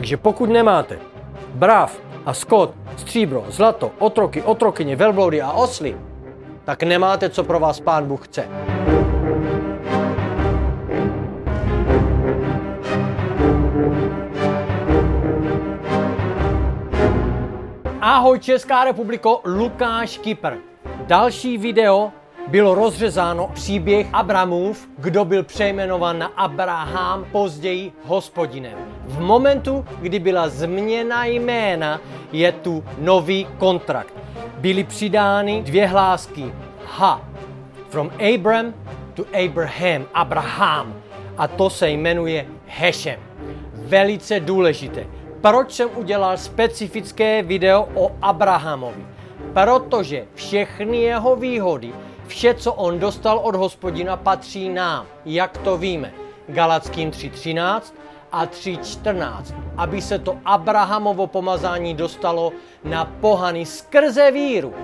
Takže pokud nemáte brav a skot, stříbro, zlato, otroky, otrokyně, velbloudy a osly, tak nemáte, co pro vás pán Bůh chce. Ahoj Česká republiko, Lukáš Kypr. Další video bylo rozřezáno příběh Abramův, kdo byl přejmenován na Abraham, později hospodinem. V momentu, kdy byla změna jména, je tu nový kontrakt. Byly přidány dvě hlásky. Ha. From Abram to Abraham, Abraham. A to se jmenuje Hešem. Velice důležité. Proč jsem udělal specifické video o Abrahamovi? Protože všechny jeho výhody, vše, co on dostal od hospodina, patří nám. Jak to víme? Galackým 3.13 a 3.14. Aby se to Abrahamovo pomazání dostalo na pohany skrze víru.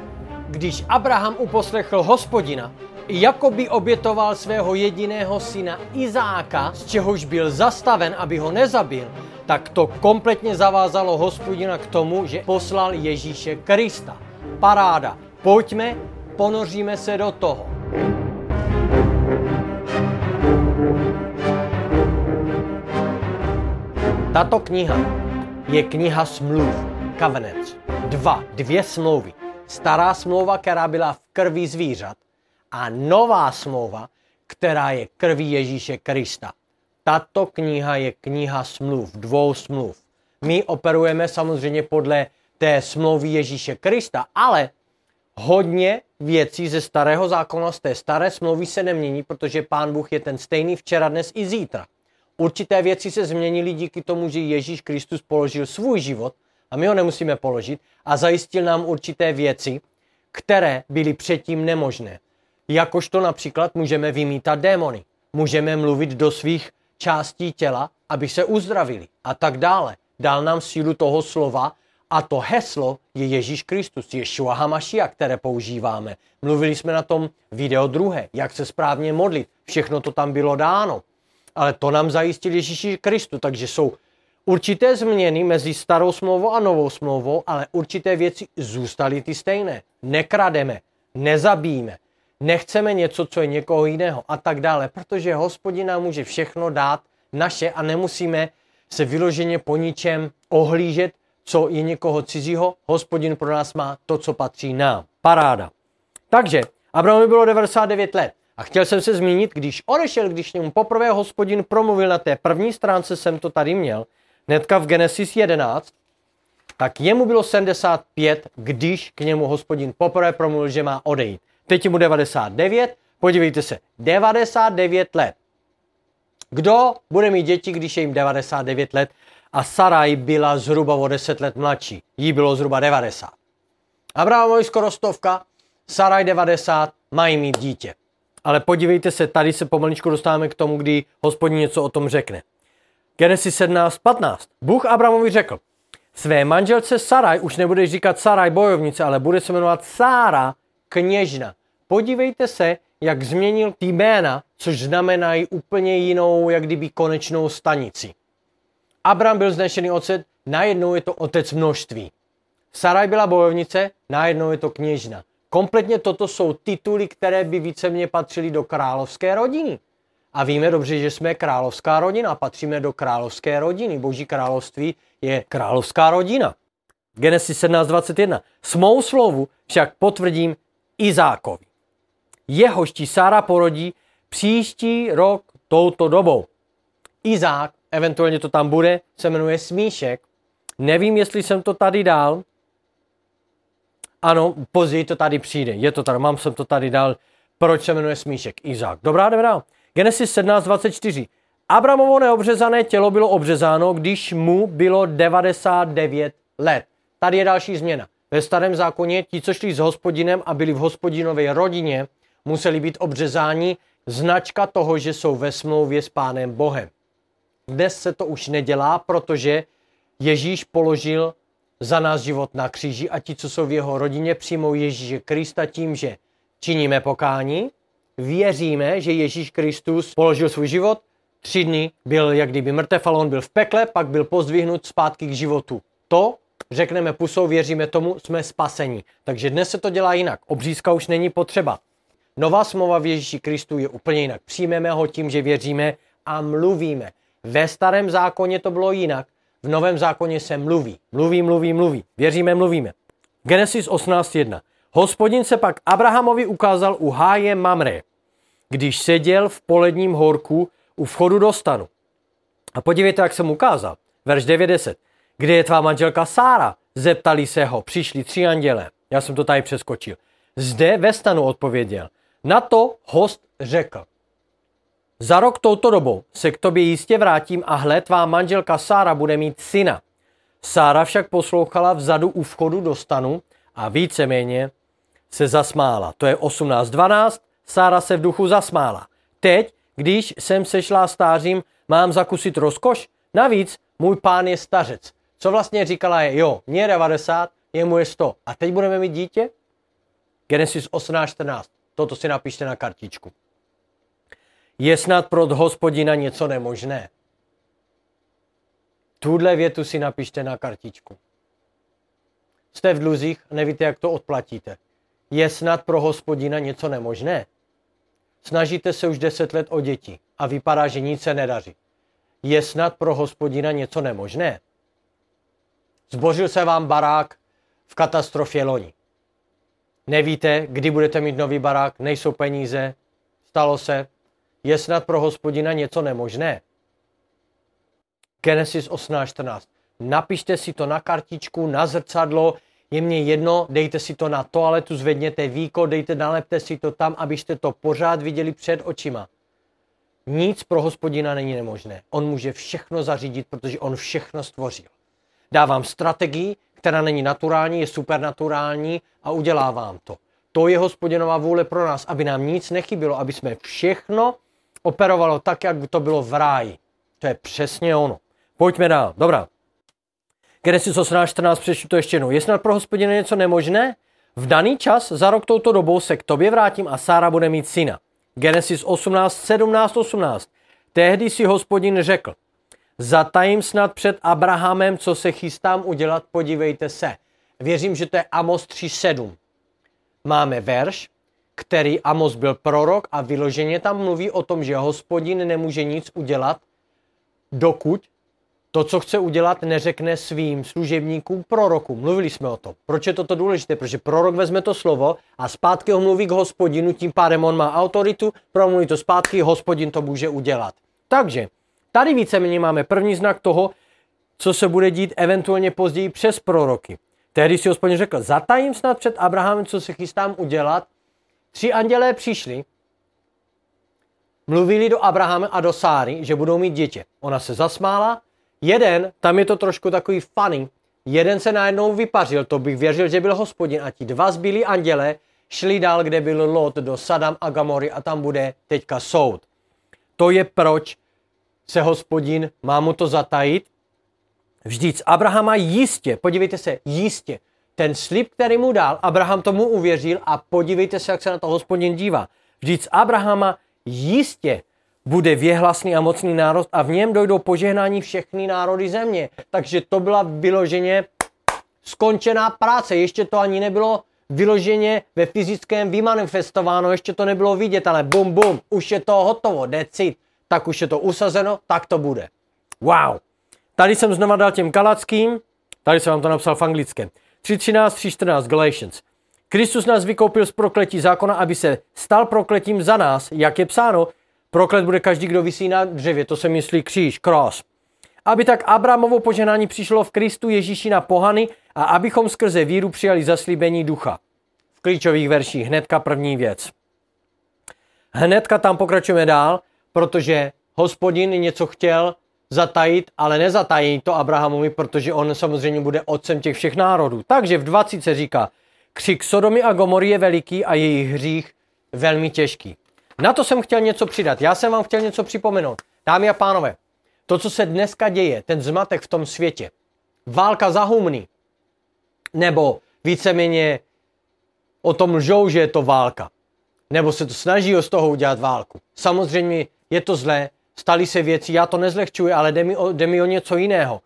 Když Abraham uposlechl hospodina, jakoby obětoval svého jediného syna Izáka, z čehož byl zastaven, aby ho nezabil, tak to kompletně zavázalo hospodina k tomu, že poslal Ježíše Krista. Paráda. Pojďme, ponoříme se do toho. Tato kniha je kniha smluv, covenants. Dva, dvě smlouvy. Stará smlouva, která byla v krvi zvířat a nová smlouva, která je krví Ježíše Krista. Tato kniha je kniha smluv, dvou smluv. My operujeme samozřejmě podle té smlouvy Ježíše Krista, ale hodně věcí ze starého zákona, z té staré smlouvy se nemění, protože Pán Bůh je ten stejný včera, dnes i zítra. Určité věci se změnily díky tomu, že Ježíš Kristus položil svůj život a my ho nemusíme položit a zajistil nám určité věci, které byly předtím nemožné. Jakožto například můžeme vymítat démony, můžeme mluvit do svých částí těla, aby se uzdravili a tak dále. Dal nám sílu toho slova a to heslo je Ježíš Kristus, Ješua Hamašia, které používáme. Mluvili jsme na tom video druhé, jak se správně modlit. Všechno to tam bylo dáno. Ale to nám zajistil Ježíš Kristus, takže jsou určité změny mezi starou smlouvou a novou smlouvou, ale určité věci zůstaly ty stejné. Nekrademe, nezabijíme, nechceme něco, co je někoho jiného a tak dále, protože hospodin nám může všechno dát naše a nemusíme se vyloženě po ničem ohlížet, co je někoho cizího. Hospodin pro nás má to, co patří nám. Paráda. Takže Abrahamovi bylo 99 let. A chtěl jsem se zmínit, když odešel, když němu poprvé hospodin promluvil na té první stránce, jsem to tady měl, hnedka v Genesis 11, tak jemu bylo 75, když k němu hospodin poprvé promluvil, že má odejít. Teď je mu 99, podívejte se, 99 let. Kdo bude mít děti, když je jim 99 let? A Saraj byla zhruba o 10 let mladší. Jí bylo zhruba 90. Abrahamovi skoro stovka, Saraj 90, mají mít dítě. Ale podívejte se, tady se pomaličku dostáváme k tomu, kdy hospodin něco o tom řekne. Genesis 17, 15. Bůh Abrahamovi řekl, své manželce Saraj už nebudeš říkat Saraj bojovnice, ale bude se jmenovat Sára kněžna. Podívejte se, jak změnil ty jména, což znamenají úplně jinou, jak kdyby konečnou stanici. Abram byl znešený otec, najednou je to otec množství. Saraj byla bojovnice, najednou je to kněžna. Kompletně toto jsou tituly, které by víceméně patřily do královské rodiny. A víme dobře, že jsme královská rodina, patříme do královské rodiny. Boží království je královská rodina. Genesis 17.21. S mou slovu však potvrdím Izákovi. Jehož ti Sára porodí příští rok touto dobou. Izák, eventuálně to tam bude, se jmenuje Smíšek. Nevím, jestli jsem to tady dal. Ano, později to tady přijde. Je to tady, mám jsem to tady dal. Proč se jmenuje Smíšek? Izák. Dobrá, dobrá. Genesis 17.24. Abramovo neobřezané tělo bylo obřezáno, když mu bylo 99 let. Tady je další změna. Ve starém zákoně ti, co šli s hospodinem a byli v hospodinové rodině, museli být obřezáni značka toho, že jsou ve smlouvě s Pánem Bohem. Dnes se to už nedělá, protože Ježíš položil za nás život na kříži a ti, co jsou v jeho rodině, přijmou Ježíše Krista tím, že činíme pokání, věříme, že Ježíš Kristus položil svůj život, tři dny byl jak kdyby mrtev, ale on byl v pekle, pak byl pozdvihnut zpátky k životu. To, řekneme pusou, věříme tomu, jsme spasení. Takže dnes se to dělá jinak. Obřízka už není potřeba. Nová smlouva v Ježíši Kristu je úplně jinak. Přijmeme ho tím, že věříme a mluvíme. Ve starém zákoně to bylo jinak. V novém zákoně se mluví. Mluví, mluví, mluví. Věříme, mluvíme. Genesis 18.1. Hospodin se pak Abrahamovi ukázal u háje Mamre, když seděl v poledním horku u vchodu do stanu. A podívejte, jak jsem ukázal. Verš 90. Kde je tvá manželka Sára? Zeptali se ho, přišli tři anděle. Já jsem to tady přeskočil. Zde ve stanu odpověděl. Na to host řekl. Za rok touto dobou se k tobě jistě vrátím a hle, tvá manželka Sára bude mít syna. Sára však poslouchala vzadu u vchodu do stanu a víceméně se zasmála. To je 18.12, Sára se v duchu zasmála. Teď, když jsem sešla stářím, mám zakusit rozkoš? Navíc můj pán je stařec. Co vlastně říkala je, jo, mě je 90, jemu je 100. A teď budeme mít dítě? Genesis 18.14. Toto si napište na kartičku. Je snad pro hospodina něco nemožné? Tuhle větu si napište na kartičku. Jste v dluzích nevíte, jak to odplatíte. Je snad pro hospodina něco nemožné? Snažíte se už deset let o děti a vypadá, že nic se nedaří. Je snad pro hospodina něco nemožné? Zbořil se vám barák v katastrofě loni. Nevíte, kdy budete mít nový barák, nejsou peníze, stalo se. Je snad pro hospodina něco nemožné? Genesis 18.14. Napište si to na kartičku, na zrcadlo, je mě jedno, dejte si to na toaletu, zvedněte víko, dejte, nalepte si to tam, abyste to pořád viděli před očima. Nic pro hospodina není nemožné. On může všechno zařídit, protože on všechno stvořil. Dávám strategii, která není naturální, je supernaturální a udělá vám to. To je hospodinová vůle pro nás, aby nám nic nechybilo, aby jsme všechno operovalo tak, jak to bylo v ráji. To je přesně ono. Pojďme dál. Dobrá. Genesis 18.14 přečtu to ještě jednou. Je snad pro hospodina něco nemožné? V daný čas za rok touto dobou se k tobě vrátím a Sára bude mít syna. Genesis 18, 17, 18. Tehdy si hospodin řekl, zatajím snad před Abrahamem, co se chystám udělat, podívejte se. Věřím, že to je Amos 3.7. Máme verš, který Amos byl prorok a vyloženě tam mluví o tom, že hospodin nemůže nic udělat, dokud to, co chce udělat, neřekne svým služebníkům prorokům. Mluvili jsme o tom. Proč je toto důležité? Protože prorok vezme to slovo a zpátky ho mluví k hospodinu, tím pádem on má autoritu, promluví to zpátky, hospodin to může udělat. Takže tady víceméně máme první znak toho, co se bude dít eventuálně později přes proroky. Tehdy si hospodin řekl, zatajím snad před Abrahamem, co se chystám udělat. Tři andělé přišli, mluvili do Abrahama a do Sáry, že budou mít dítě. Ona se zasmála, Jeden, tam je to trošku takový funny, jeden se najednou vypařil, to bych věřil, že byl hospodin a ti dva zbylí anděle šli dál, kde byl Lot do Sadam a Gamory a tam bude teďka soud. To je proč se hospodin má mu to zatajit. Vždyť Abrahama jistě, podívejte se, jistě, ten slib, který mu dal, Abraham tomu uvěřil a podívejte se, jak se na to hospodin dívá. Vždyť Abrahama jistě bude věhlasný a mocný národ a v něm dojdou požehnání všechny národy země. Takže to byla vyloženě skončená práce. Ještě to ani nebylo vyloženě ve fyzickém vymanifestováno, ještě to nebylo vidět, ale bum bum, už je to hotovo, decit. Tak už je to usazeno, tak to bude. Wow. Tady jsem znova dal těm kalackým, tady jsem vám to napsal v anglickém. 3.13, 3.14 Galatians. Kristus nás vykoupil z prokletí zákona, aby se stal prokletím za nás, jak je psáno, Proklet bude každý, kdo vysí na dřevě, to se myslí kříž, cross. Aby tak Abrahamovo poženání přišlo v Kristu Ježíši na pohany a abychom skrze víru přijali zaslíbení ducha. V klíčových verších hnedka první věc. Hnedka tam pokračujeme dál, protože hospodin něco chtěl zatajit, ale nezatají to Abrahamovi, protože on samozřejmě bude otcem těch všech národů. Takže v 20 se říká, křik Sodomy a Gomory je veliký a jejich hřích velmi těžký. Na to jsem chtěl něco přidat. Já jsem vám chtěl něco připomenout. Dámy a pánové, to, co se dneska děje, ten zmatek v tom světě, válka za humny, nebo víceméně o tom lžou, že je to válka, nebo se to snaží z toho udělat válku. Samozřejmě je to zlé, Stali se věci, já to nezlehčuji, ale jde mi o, jde mi o něco jiného.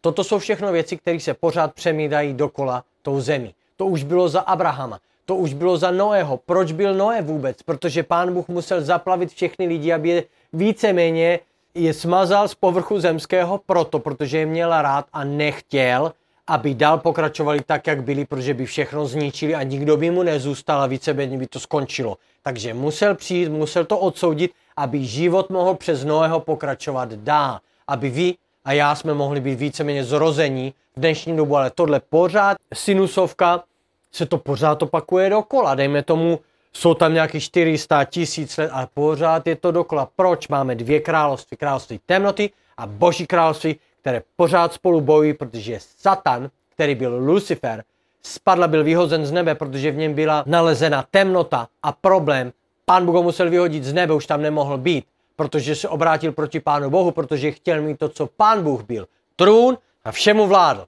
Toto jsou všechno věci, které se pořád přemídají dokola tou zemí. To už bylo za Abrahama, to už bylo za Noého. Proč byl Noé vůbec? Protože pán Bůh musel zaplavit všechny lidi, aby je víceméně je smazal z povrchu zemského proto, protože je měl rád a nechtěl, aby dál pokračovali tak, jak byli, protože by všechno zničili a nikdo by mu nezůstal a víceméně by to skončilo. Takže musel přijít, musel to odsoudit, aby život mohl přes Noého pokračovat dál. Aby vy a já jsme mohli být víceméně zrození v dnešní dobu, ale tohle pořád sinusovka se to pořád opakuje dokola. Dejme tomu, jsou tam nějaký 400 tisíc let, ale pořád je to dokola. Proč máme dvě království? Království temnoty a boží království, které pořád spolu bojují, protože Satan, který byl Lucifer, spadl, byl vyhozen z nebe, protože v něm byla nalezena temnota a problém. Pán Bůh ho musel vyhodit z nebe, už tam nemohl být, protože se obrátil proti Pánu Bohu, protože chtěl mít to, co Pán Bůh byl. Trůn a všemu vládl.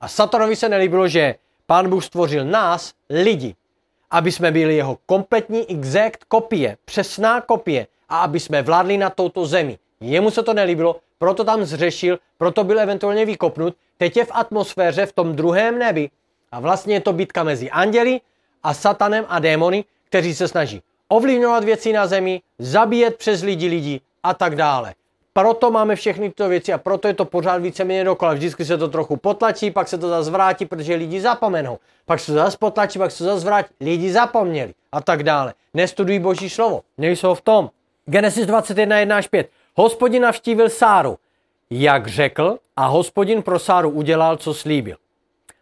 A Satanovi se nelíbilo, že Pán Bůh stvořil nás, lidi, aby jsme byli jeho kompletní exact kopie, přesná kopie a aby jsme vládli na touto zemi. Jemu se to nelíbilo, proto tam zřešil, proto byl eventuálně vykopnut, teď je v atmosféře v tom druhém nebi a vlastně je to bitka mezi anděli a satanem a démony, kteří se snaží ovlivňovat věci na zemi, zabíjet přes lidi lidi a tak dále. Proto máme všechny tyto věci a proto je to pořád víceméně dokola. Vždycky se to trochu potlačí, pak se to zase vrátí, protože lidi zapomenou. Pak se to zase potlačí, pak se to zase vrátí. Lidi zapomněli a tak dále. Nestudují boží slovo, nejsou v tom. Genesis 21, 1 až 5. Hospodin navštívil Sáru, jak řekl, a hospodin pro Sáru udělal, co slíbil.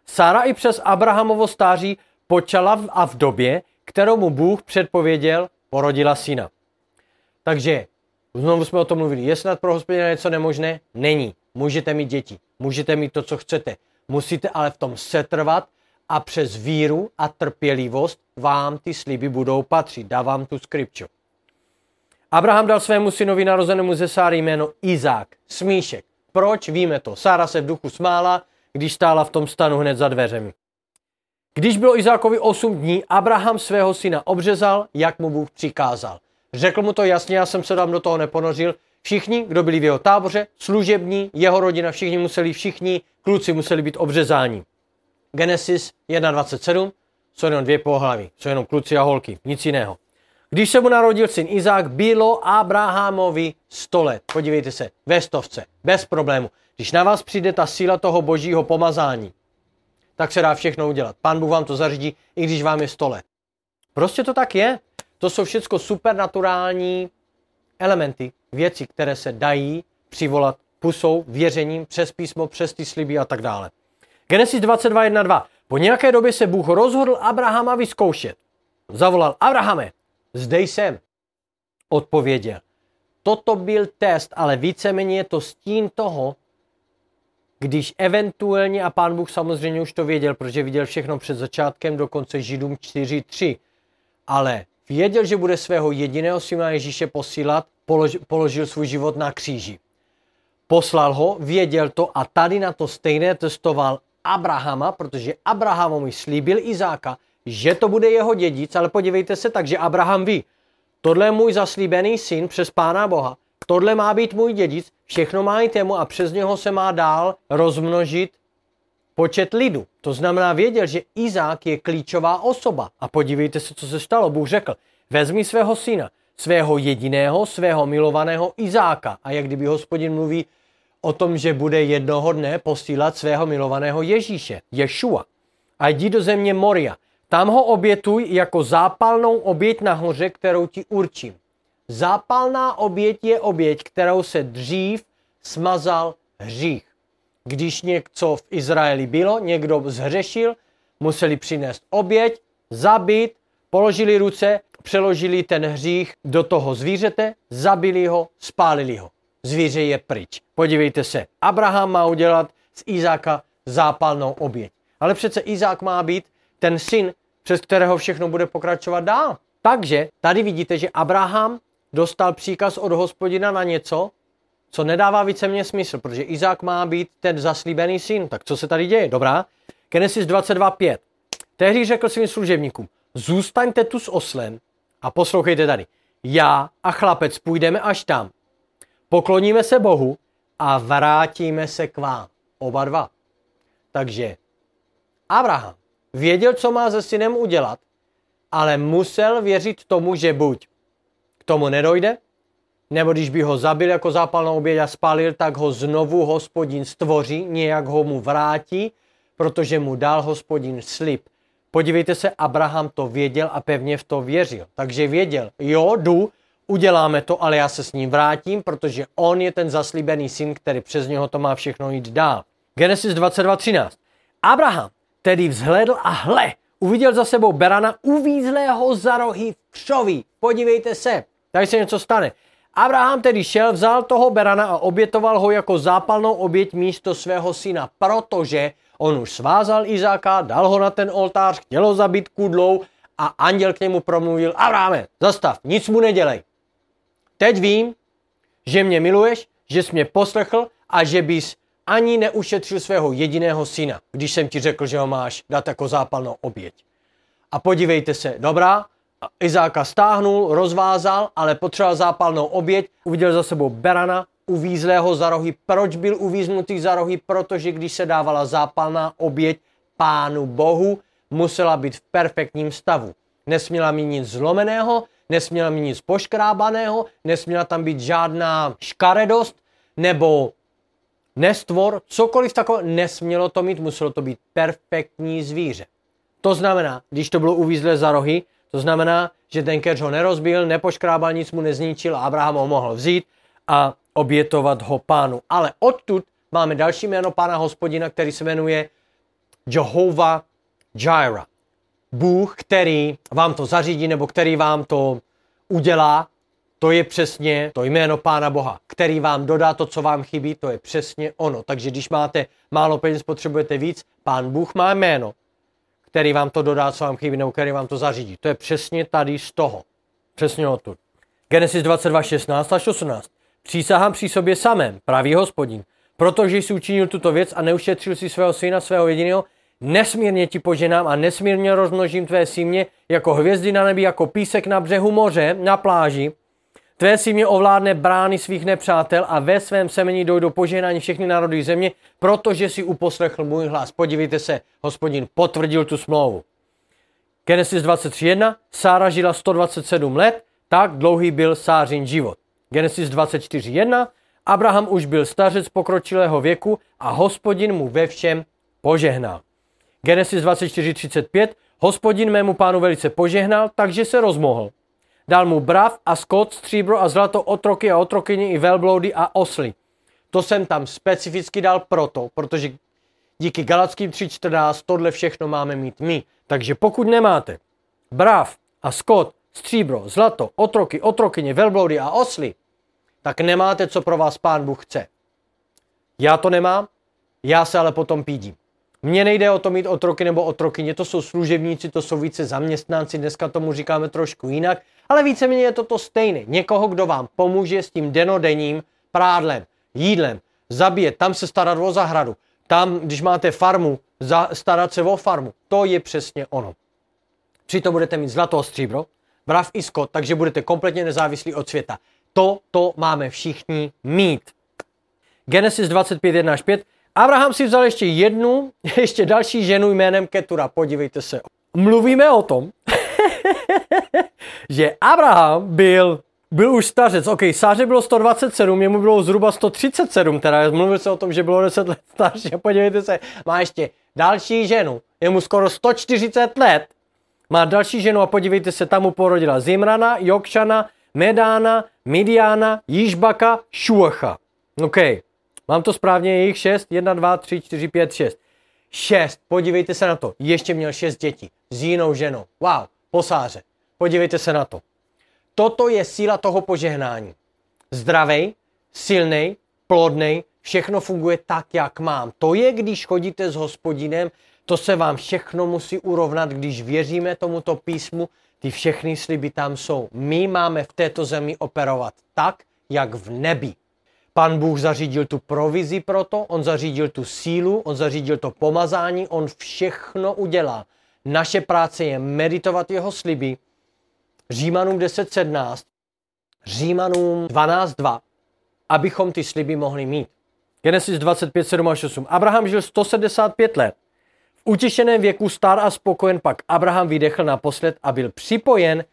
Sára i přes Abrahamovo stáří počala a v době, kterou mu Bůh předpověděl, porodila syna. Takže Znovu jsme o tom mluvili. Je snad pro hospodina něco nemožné? Není. Můžete mít děti, můžete mít to, co chcete. Musíte ale v tom setrvat a přes víru a trpělivost vám ty sliby budou patřit. Dávám tu skripču. Abraham dal svému synovi narozenému ze Sáry jméno Izák, smíšek. Proč? Víme to. Sára se v duchu smála, když stála v tom stanu hned za dveřemi. Když bylo Izákovi 8 dní, Abraham svého syna obřezal, jak mu Bůh přikázal. Řekl mu to jasně, já jsem se tam do toho neponořil. Všichni, kdo byli v jeho táboře, služební, jeho rodina, všichni museli, všichni kluci museli být obřezáni. Genesis 1.27 jsou jenom dvě pohlaví, jsou jenom kluci a holky, nic jiného. Když se mu narodil syn Izák, bylo Abrahamovi 100 let. Podívejte se, ve stovce, bez problému. Když na vás přijde ta síla toho božího pomazání, tak se dá všechno udělat. Pán Bůh vám to zařídí, i když vám je 100 let. Prostě to tak je. To jsou všechno supernaturální elementy, věci, které se dají přivolat pusou, věřením, přes písmo, přes ty sliby a tak dále. Genesis 22.1.2. Po nějaké době se Bůh rozhodl Abrahama vyzkoušet. Zavolal Abrahame, zde jsem. Odpověděl. Toto byl test, ale víceméně je to stín toho, když eventuálně, a pán Bůh samozřejmě už to věděl, protože viděl všechno před začátkem, dokonce Židům 4.3, ale Věděl, že bude svého jediného syna Ježíše posílat, polož, položil svůj život na kříži. Poslal ho, věděl to a tady na to stejné testoval Abrahama, protože Abraham mu slíbil Izáka, že to bude jeho dědic, ale podívejte se tak, že Abraham ví, tohle je můj zaslíbený syn přes Pána Boha, tohle má být můj dědic, všechno má i tému a přes něho se má dál rozmnožit počet lidu. To znamená, věděl, že Izák je klíčová osoba. A podívejte se, co se stalo. Bůh řekl, vezmi svého syna, svého jediného, svého milovaného Izáka. A jak kdyby hospodin mluví o tom, že bude jednoho dne posílat svého milovaného Ježíše, Ješua. A jdi do země Moria. Tam ho obětuj jako zápalnou oběť na hoře, kterou ti určím. Zápalná oběť je oběť, kterou se dřív smazal hřích. Když něco v Izraeli bylo, někdo zhřešil, museli přinést oběť, zabít, položili ruce, přeložili ten hřích do toho zvířete, zabili ho, spálili ho. Zvíře je pryč. Podívejte se, Abraham má udělat z Izáka zápalnou oběť. Ale přece Izák má být ten syn, přes kterého všechno bude pokračovat dál. Takže tady vidíte, že Abraham dostal příkaz od hospodina na něco, co nedává víceméně smysl, protože Izák má být ten zaslíbený syn. Tak co se tady děje? Dobrá. Genesis 22.5. Tehdy řekl svým služebníkům, zůstaňte tu s oslem a poslouchejte tady. Já a chlapec půjdeme až tam. pokloníme se Bohu a vrátíme se k vám. Oba dva. Takže Abraham věděl, co má se synem udělat, ale musel věřit tomu, že buď k tomu nedojde, nebo když by ho zabil jako zápalnou oběť a spálil, tak ho znovu hospodin stvoří, nějak ho mu vrátí, protože mu dal hospodin slib. Podívejte se, Abraham to věděl a pevně v to věřil. Takže věděl, jo, jdu, uděláme to, ale já se s ním vrátím, protože on je ten zaslíbený syn, který přes něho to má všechno jít dál. Genesis 22.13. Abraham tedy vzhledl a hle, uviděl za sebou berana uvízlého za rohy v křoví. Podívejte se, tady se něco stane. Abraham tedy šel, vzal toho berana a obětoval ho jako zápalnou oběť místo svého syna, protože on už svázal Izáka, dal ho na ten oltář, chtěl ho zabít kudlou a anděl k němu promluvil, Abrahame, zastav, nic mu nedělej. Teď vím, že mě miluješ, že jsi mě poslechl a že bys ani neušetřil svého jediného syna, když jsem ti řekl, že ho máš dát jako zápalnou oběť. A podívejte se, dobrá, Izáka stáhnul, rozvázal, ale potřeboval zápalnou oběť, uviděl za sebou berana, uvízlého za rohy. Proč byl uvíznutý za rohy? Protože když se dávala zápalná oběť pánu Bohu, musela být v perfektním stavu. Nesměla mít nic zlomeného, nesměla mít nic poškrábaného, nesměla tam být žádná škaredost nebo nestvor, cokoliv takového, nesmělo to mít, muselo to být perfektní zvíře. To znamená, když to bylo uvízlé za rohy, to znamená, že ten keř ho nerozbil, nepoškrábal, nic mu nezničil a Abraham ho mohl vzít a obětovat ho pánu. Ale odtud máme další jméno pána hospodina, který se jmenuje Jehovah Jireh. Bůh, který vám to zařídí nebo který vám to udělá, to je přesně to jméno Pána Boha, který vám dodá to, co vám chybí, to je přesně ono. Takže když máte málo peněz, potřebujete víc, Pán Bůh má jméno, který vám to dodá, co vám chybí, nebo který vám to zařídí. To je přesně tady z toho. Přesně odtud. Genesis 22, 16 až 18. Přísahám při sobě samém, pravý hospodin, protože jsi učinil tuto věc a neušetřil si svého syna, svého jediného, nesmírně ti poženám a nesmírně rozmnožím tvé símě jako hvězdy na nebi, jako písek na břehu moře, na pláži. Tvé símě ovládne brány svých nepřátel a ve svém semeni dojdou požehnání všechny národy země, protože si uposlechl můj hlas. Podívejte se, hospodin potvrdil tu smlouvu. Genesis 23.1. Sára žila 127 let, tak dlouhý byl Sářin život. Genesis 24.1. Abraham už byl stařec pokročilého věku a hospodin mu ve všem požehnal. Genesis 24.35. Hospodin mému pánu velice požehnal, takže se rozmohl. Dal mu brav a skot, stříbro a zlato, otroky a otrokyně i velbloudy a osly. To jsem tam specificky dal proto, protože díky Galackým 3.14 tohle všechno máme mít my. Takže pokud nemáte brav a skot, stříbro, zlato, otroky, otrokyně, velbloudy a osly, tak nemáte, co pro vás pán Bůh chce. Já to nemám, já se ale potom pídím. Mně nejde o to mít otroky nebo otrokyně, to jsou služebníci, to jsou více zaměstnanci, dneska tomu říkáme trošku jinak, ale víceméně je to to stejné. Někoho, kdo vám pomůže s tím denodenním prádlem, jídlem, zabíjet, tam se starat o zahradu, tam, když máte farmu, za, starat se o farmu. To je přesně ono. Přitom budete mít zlato a stříbro, brav i skot, takže budete kompletně nezávislí od světa. To, to máme všichni mít. Genesis 25, 1 až 5. Abraham si vzal ještě jednu, ještě další ženu jménem Ketura. Podívejte se. Mluvíme o tom, že Abraham byl, byl už stařec. OK, Sáře bylo 127, jemu bylo zhruba 137, teda mluvil se o tom, že bylo 10 let starší. Podívejte se, má ještě další ženu, je mu skoro 140 let. Má další ženu a podívejte se, tam mu porodila Zimrana, Jokšana, Medána, Midiana, Jižbaka, Šuacha. OK, mám to správně, je jich 6, 1, 2, 3, 4, 5, 6. 6, podívejte se na to, ještě měl 6 dětí s jinou ženou. Wow, posáře. Podívejte se na to. Toto je síla toho požehnání. Zdravej, silný, plodný, všechno funguje tak, jak mám. To je, když chodíte s hospodinem, to se vám všechno musí urovnat, když věříme tomuto písmu, ty všechny sliby tam jsou. My máme v této zemi operovat tak, jak v nebi. Pan Bůh zařídil tu provizi pro to, on zařídil tu sílu, on zařídil to pomazání, on všechno udělá. Naše práce je meditovat jeho sliby. Římanům 10.17, Římanům 12.2. abychom ty sliby mohli mít. Genesis 25, 7 až 8. Abraham žil 175 let. V utěšeném věku star a spokojen pak Abraham vydechl naposled a byl připojen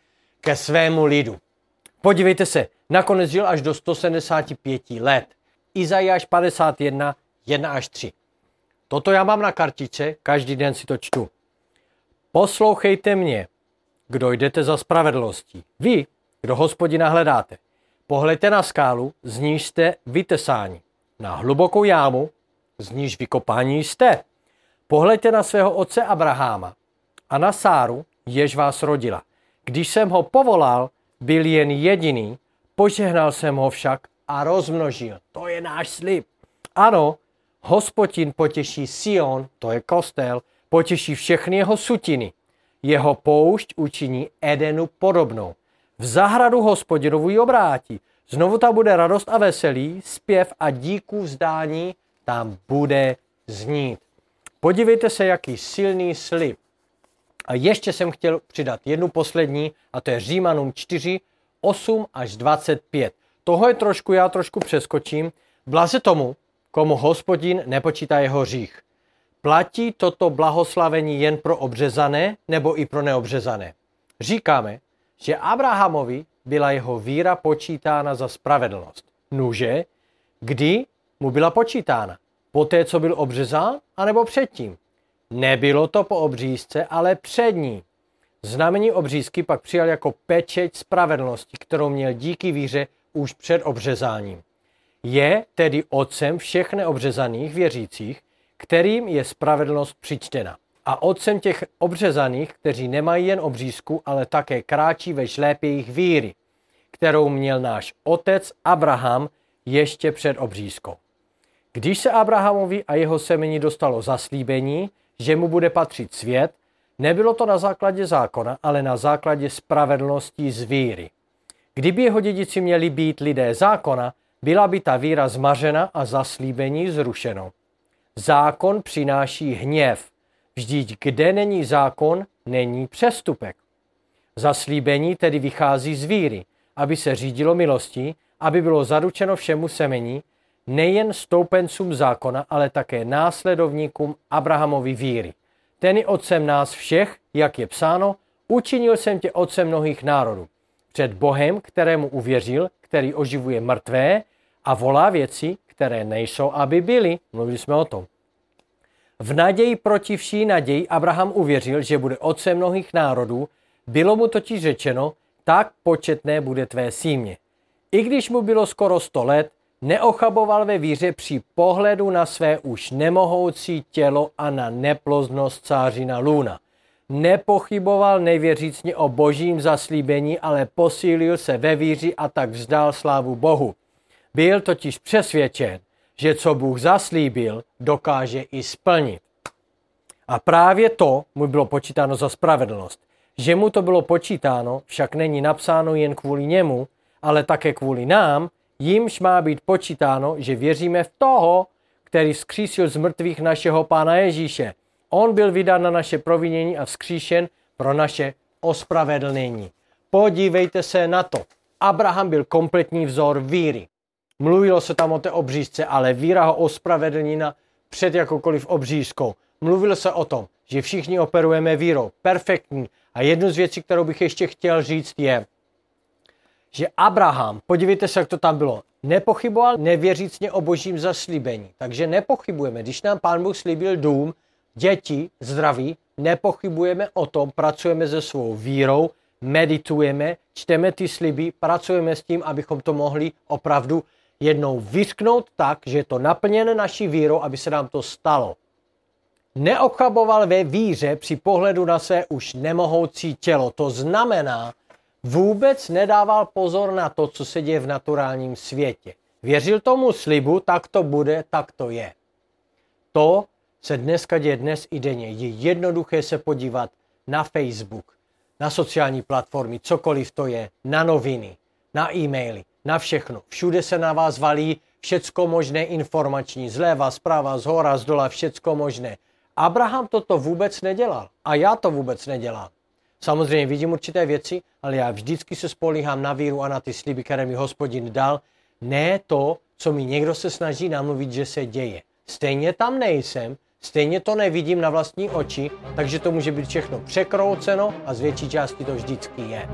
ke svému lidu. Podívejte se, nakonec žil až do 175 let. Izajáš 51, 1 až 3. Toto já mám na kartičce, každý den si to čtu. Poslouchejte mě, kdo jdete za spravedlností. Vy, kdo hospodina hledáte. Pohleďte na skálu, z níž jste vytesáni. Na hlubokou jámu, z níž vykopání jste. Pohleďte na svého otce Abraháma a na Sáru, jež vás rodila. Když jsem ho povolal, byl jen jediný, požehnal jsem ho však a rozmnožil. To je náš slib. Ano, hospodin potěší Sion, to je kostel, potěší všechny jeho sutiny. Jeho poušť učiní Edenu podobnou. V zahradu hospodinovu ji obrátí. Znovu tam bude radost a veselí, zpěv a díku vzdání tam bude znít. Podívejte se, jaký silný slib. A ještě jsem chtěl přidat jednu poslední, a to je Římanům 4, 8 až 25. Toho je trošku, já trošku přeskočím. Blaze tomu, komu hospodin nepočítá jeho hřích. Platí toto blahoslavení jen pro obřezané nebo i pro neobřezané? Říkáme, že Abrahamovi byla jeho víra počítána za spravedlnost. Nuže, kdy mu byla počítána? Poté, co byl obřezán, anebo předtím? Nebylo to po obřízce, ale před ní. Znamení obřízky pak přijal jako pečeť spravedlnosti, kterou měl díky víře už před obřezáním. Je tedy otcem všech neobřezaných věřících, kterým je spravedlnost přičtena. A otcem těch obřezaných, kteří nemají jen obřízku, ale také kráčí ve šlépě jejich víry, kterou měl náš otec Abraham ještě před obřízkou. Když se Abrahamovi a jeho semení dostalo zaslíbení, že mu bude patřit svět, nebylo to na základě zákona, ale na základě spravedlnosti z víry. Kdyby jeho dědici měli být lidé zákona, byla by ta víra zmařena a zaslíbení zrušeno. Zákon přináší hněv. Vždyť kde není zákon, není přestupek. Zaslíbení tedy vychází z víry, aby se řídilo milostí, aby bylo zaručeno všemu semení, nejen stoupencům zákona, ale také následovníkům Abrahamovi víry. Ten je otcem nás všech, jak je psáno, učinil jsem tě otcem mnohých národů. Před Bohem, kterému uvěřil, který oživuje mrtvé a volá věci, které nejsou, aby byly. Mluvili jsme o tom. V naději proti vší naději Abraham uvěřil, že bude otcem mnohých národů, bylo mu totiž řečeno, tak početné bude tvé símě. I když mu bylo skoro sto let, neochaboval ve víře při pohledu na své už nemohoucí tělo a na neploznost cářina Luna. Nepochyboval nevěřícně o božím zaslíbení, ale posílil se ve víři a tak vzdal slávu Bohu. Byl totiž přesvědčen, že co Bůh zaslíbil, dokáže i splnit. A právě to mu bylo počítáno za spravedlnost. Že mu to bylo počítáno, však není napsáno jen kvůli němu, ale také kvůli nám, jimž má být počítáno, že věříme v toho, který vzkřísil z mrtvých našeho Pána Ježíše. On byl vydán na naše provinění a vzkříšen pro naše ospravedlnění. Podívejte se na to. Abraham byl kompletní vzor víry. Mluvilo se tam o té obřízce, ale víra ho ospravedlnila před jakoukoliv obřízkou. Mluvilo se o tom, že všichni operujeme vírou. Perfektní. A jednu z věcí, kterou bych ještě chtěl říct, je, že Abraham, podívejte se, jak to tam bylo, nepochyboval nevěřícně o božím zaslíbení. Takže nepochybujeme. Když nám pán Bůh slíbil dům, děti, zdraví, nepochybujeme o tom, pracujeme se svou vírou, meditujeme, čteme ty sliby, pracujeme s tím, abychom to mohli opravdu jednou vysknout tak, že je to naplněné naší vírou, aby se nám to stalo. Neochaboval ve víře při pohledu na své už nemohoucí tělo. To znamená, vůbec nedával pozor na to, co se děje v naturálním světě. Věřil tomu slibu, tak to bude, tak to je. To se dneska děje dnes i denně. Je jednoduché se podívat na Facebook, na sociální platformy, cokoliv to je, na noviny, na e-maily, na všechno. Všude se na vás valí všecko možné informační, zleva, zprava, z hora, z dola, všecko možné. Abraham toto vůbec nedělal a já to vůbec nedělám. Samozřejmě vidím určité věci, ale já vždycky se spolíhám na víru a na ty sliby, které mi hospodin dal. Ne to, co mi někdo se snaží namluvit, že se děje. Stejně tam nejsem, stejně to nevidím na vlastní oči, takže to může být všechno překrouceno a z větší části to vždycky je.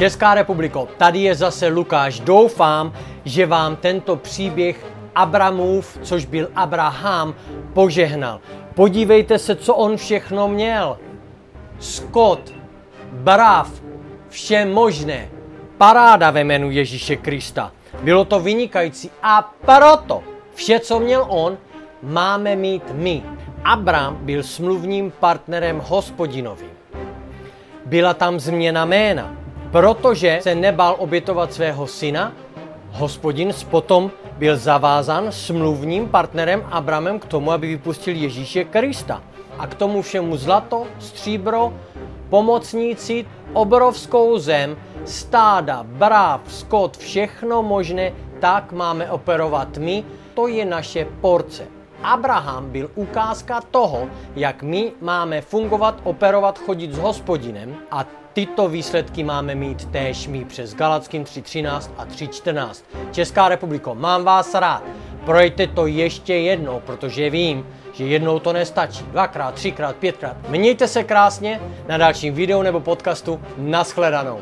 Česká republiko, tady je zase Lukáš. Doufám, že vám tento příběh Abramův, což byl Abraham, požehnal. Podívejte se, co on všechno měl. Skot, brav, vše možné. Paráda ve jménu Ježíše Krista. Bylo to vynikající a proto vše, co měl on, máme mít my. Abram byl smluvním partnerem hospodinovým. Byla tam změna jména, protože se nebal obětovat svého syna, hospodin potom byl zavázán smluvním partnerem Abramem k tomu, aby vypustil Ježíše Krista. A k tomu všemu zlato, stříbro, pomocníci, obrovskou zem, stáda, bráv, skot, všechno možné, tak máme operovat my. To je naše porce. Abraham byl ukázka toho, jak my máme fungovat, operovat, chodit s hospodinem a tyto výsledky máme mít též my přes Galackým 3.13 a 3.14. Česká republiko, mám vás rád. Projďte to ještě jednou, protože vím, že jednou to nestačí. Dvakrát, třikrát, pětkrát. Mějte se krásně na dalším videu nebo podcastu. Naschledanou.